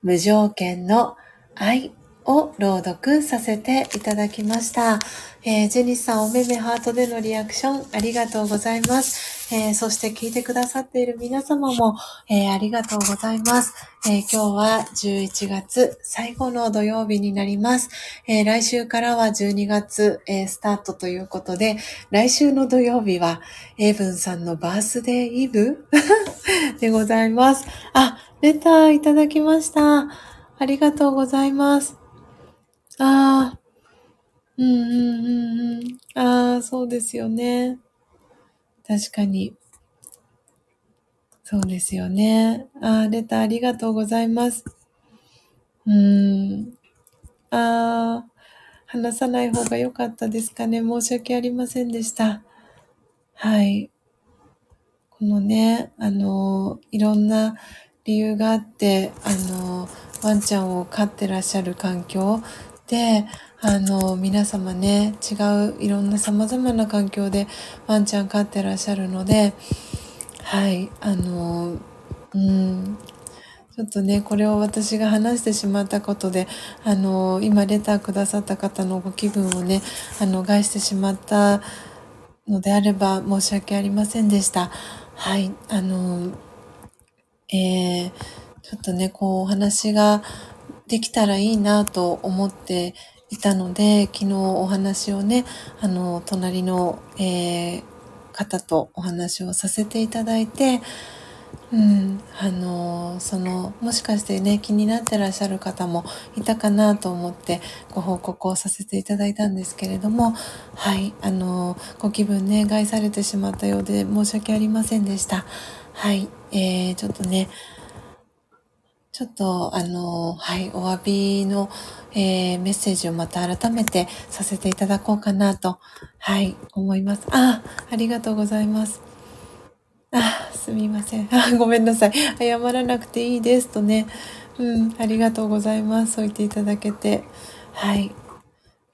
Speaker 1: 無条件の愛。を朗読させていただきました。えー、ジェニスさん、おめめハートでのリアクションありがとうございます。えー、そして聞いてくださっている皆様も、えー、ありがとうございます。え今日は11月最後の土曜日になります。え来週からは12月、えスタートということで、来週の土曜日は、エイブンさんのバースデーイブ？でございます。あ、レターいただきました。ありがとうございます。ああ、うんうんうんうん。ああ、そうですよね。確かに。そうですよね。ああ、レターありがとうございます。うーん。ああ、話さない方が良かったですかね。申し訳ありませんでした。はい。このね、あの、いろんな理由があって、あの、ワンちゃんを飼ってらっしゃる環境で、あの、皆様ね、違ういろんな様々な環境でワンちゃん飼ってらっしゃるので、はい、あの、うん、ちょっとね、これを私が話してしまったことで、あの、今レターくださった方のご気分をね、あの、害してしまったのであれば申し訳ありませんでした。はい、あの、えー、ちょっとね、こう、お話ができたらいいなと思っていたので、昨日お話をね、あの、隣の、えー、方とお話をさせていただいて、うん、あの、その、もしかしてね、気になってらっしゃる方もいたかなと思ってご報告をさせていただいたんですけれども、はい、あの、ご気分ね、害されてしまったようで申し訳ありませんでした。はい、えー、ちょっとね、ちょっと、あの、はい、お詫びの、えー、メッセージをまた改めてさせていただこうかなと、はい、思います。あ、ありがとうございます。あ、すみません。あ、ごめんなさい。謝らなくていいですとね。うん、ありがとうございます。そう言っていただけて。はい。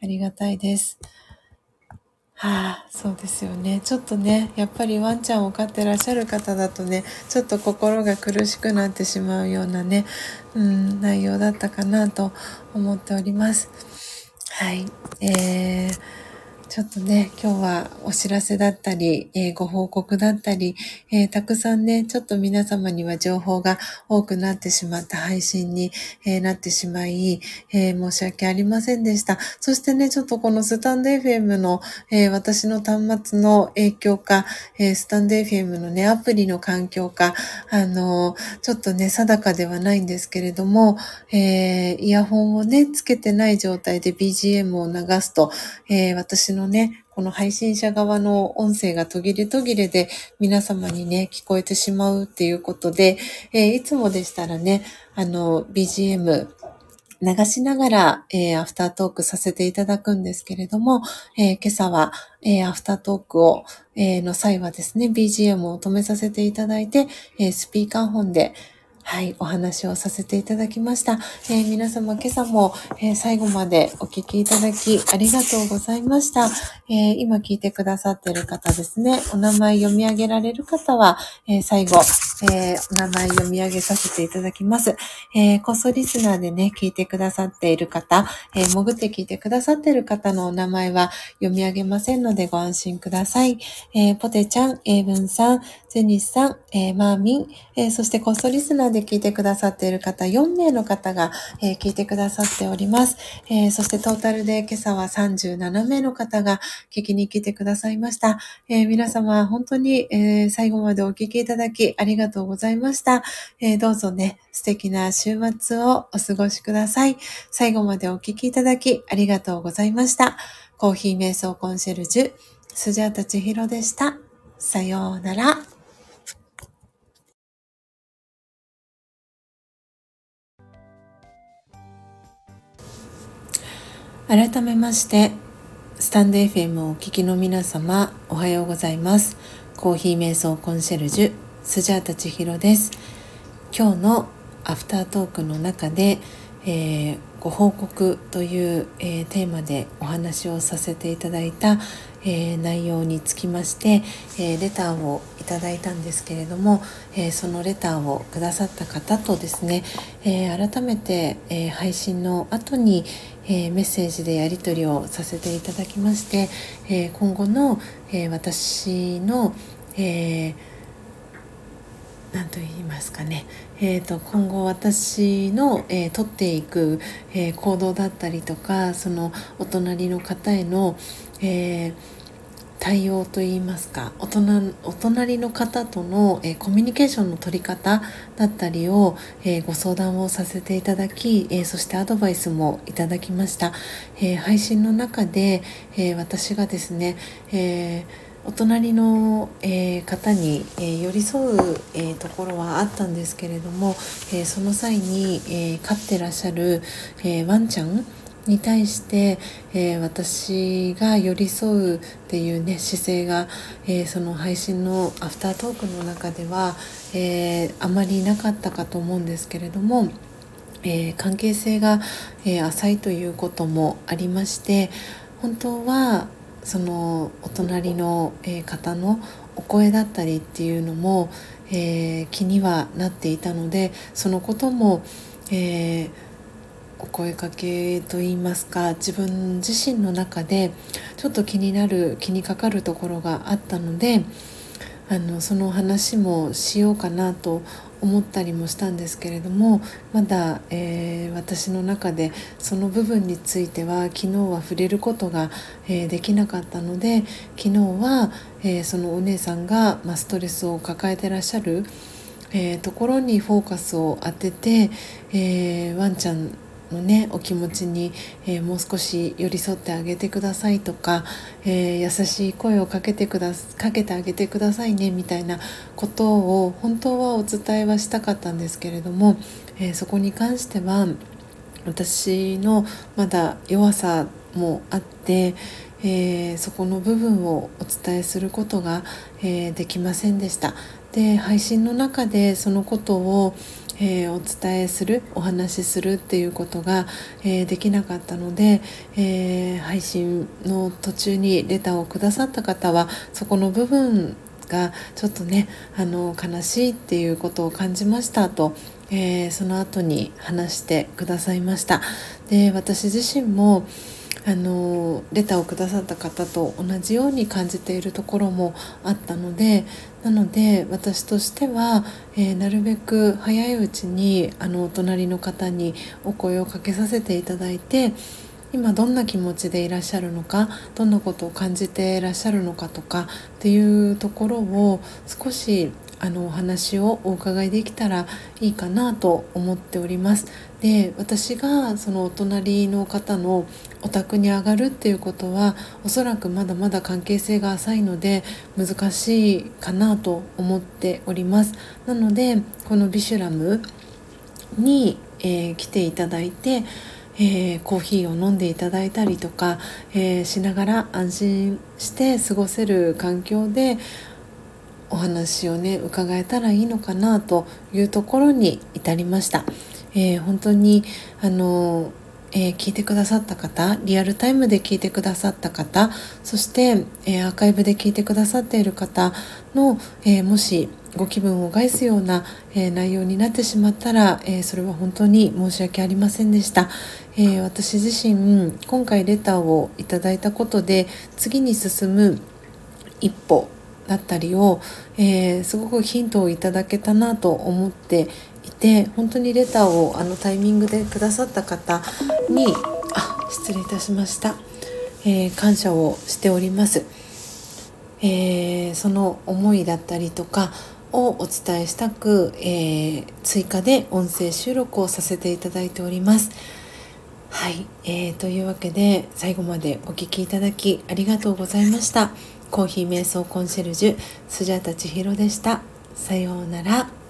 Speaker 1: ありがたいです。はあ、そうですよね。ちょっとね、やっぱりワンちゃんを飼ってらっしゃる方だとね、ちょっと心が苦しくなってしまうようなね、うん、内容だったかなと思っております。はい。えーちょっとね、今日はお知らせだったり、えー、ご報告だったり、えー、たくさんね、ちょっと皆様には情報が多くなってしまった配信に、えー、なってしまい、え申し訳ありませんでした。そしてね、ちょっとこのスタンド FM の、え私の端末の影響か、えスタンド FM のね、アプリの環境か、あのちょっとね、定かではないんですけれども、えイヤホンをね、つけてない状態で BGM を流すと、え私ののね、この配信者側の音声が途切れ途切れで皆様にね、聞こえてしまうっていうことで、えー、いつもでしたらね、あの、BGM、流しながら、えー、アフタートークさせていただくんですけれども、えー、今朝は、えー、アフタートークを、えの際はですね、BGM を止めさせていただいて、えスピーカーフォンで、はい、お話をさせていただきました。えー、皆様今朝も、えー、最後までお聞きいただきありがとうございました。えー、今聞いてくださっている方ですね、お名前読み上げられる方は、え最後、えお名前読み上げさせていただきます。えこそリスナーでね、聞いてくださっている方、え潜って聞いてくださっている方のお名前は読み上げませんのでご安心ください。えポテちゃん、エイブンさん、ゼニスさん、えマーミン、えそしてこそリスナーで聞いてくださっている方、4名の方が、えー、聞いてくださっております、えー、そしてトータルで今朝は37名の方が聞きに来てくださいました。えー、皆様、本当に、え最後までお聞きいただきありがとうございました。えどうぞね、素敵な週末をお過ごしください。最後までお聞きいただきありがとうございました。コーヒー瞑想コンシェルジュ、スジャータチヒロでした。さようなら。改めまして、スタンド FM をお聞きの皆様おはようございます。コーヒー瞑想コンシェルジュスジャータ千尋です。今日のアフタートークの中で、えー、ご報告という、えー、テーマでお話をさせていただいた、えー、内容につきまして、えレターをいただいたんですけれども、えそのレターをくださった方とですね、え改めて、え配信の後に、えメッセージでやり取りをさせていただきまして、え今後の、え私の、え何と言いますかね、えーと、今後私の、えー、取っていく、えー、行動だったりとかそのお隣の方への、えー、対応といいますかお隣の方との、えー、コミュニケーションの取り方だったりを、えー、ご相談をさせていただき、えー、そしてアドバイスもいただきました、え配信の中で、え私がですね、えお隣の、えー、方に、えー、寄り添う、えー、ところはあったんですけれども、えその際に、え飼ってらっしゃる、えワンちゃんに対して、え私が寄り添うっていうね姿勢が、えその配信のアフタートークの中では、えあまりなかったかと思うんですけれども。えー、関係性が、えー、浅いということもありまして本当はそのお隣の、え方のお声だったりっていうのも、えー、気にはなっていたのでそのことも、えー、お声かけといいますか自分自身の中でちょっと気になる気にかかるところがあったのであのその話もしようかなと思ったりもしたんですけれどもまだ、えー、私の中でその部分については昨日は触れることが、えー、できなかったので昨日は、えー、そのお姉さんが、まあ、ストレスを抱えてらっしゃる、えところにフォーカスを当てて、えワンちゃんのねお気持ちに、えー、もう少し寄り添ってあげてくださいとか、えー、優しい声をかけてくだかけてあげてくださいねみたいなことを本当はお伝えはしたかったんですけれども、えー、そこに関しては私のまだ弱さもあって、えー、そこの部分をお伝えすることが、えー、できませんでした。で配信の中でそのことをえー、お伝えするお話しするっていうことが、えー、できなかったので、えー、配信の途中にレターをくださった方はそこの部分がちょっとねあの悲しいっていうことを感じましたと、えその後に話してくださいました。で私自身もあのレターをくださった方と同じように感じているところもあったのでなので私としては、えー、なるべく早いうちにあのお隣の方にお声をかけさせていただいて今どんな気持ちでいらっしゃるのかどんなことを感じていらっしゃるのかとかっていうところを少しあのお話をお伺いできたらいいかなと思っております。で私がそのお隣の方のお宅に上がるっていうことはおそらくまだまだ関係性が浅いので難しいかなと思っております。なのでこのビシュラムに、えー、来ていただいてえー、コーヒーを飲んでいただいたりとか、えー、しながら安心して過ごせる環境でお話をね伺えたらいいのかなというところに至りました。えー、本当にあのえー、聞いてくださった方リアルタイムで聞いてくださった方そして、えー、アーカイブで聞いてくださっている方の、えー、もしご気分を害すような、え内容になってしまったら、えそれは本当に申し訳ありませんでした、え私自身今回レターをいただいたことで次に進む一歩だったりを、えー、すごくヒントをいただけたなと思っていて本当にレターをあのタイミングでくださった方にあ失礼いたしました、えー、感謝をしております、えー、その思いだったりとかをお伝えしたく、え追加で音声収録をさせていただいております。はい、えー、というわけで最後までお聴きいただきありがとうございました。コーヒー瞑想コンシェルジュスジャタ千尋でした。さようなら。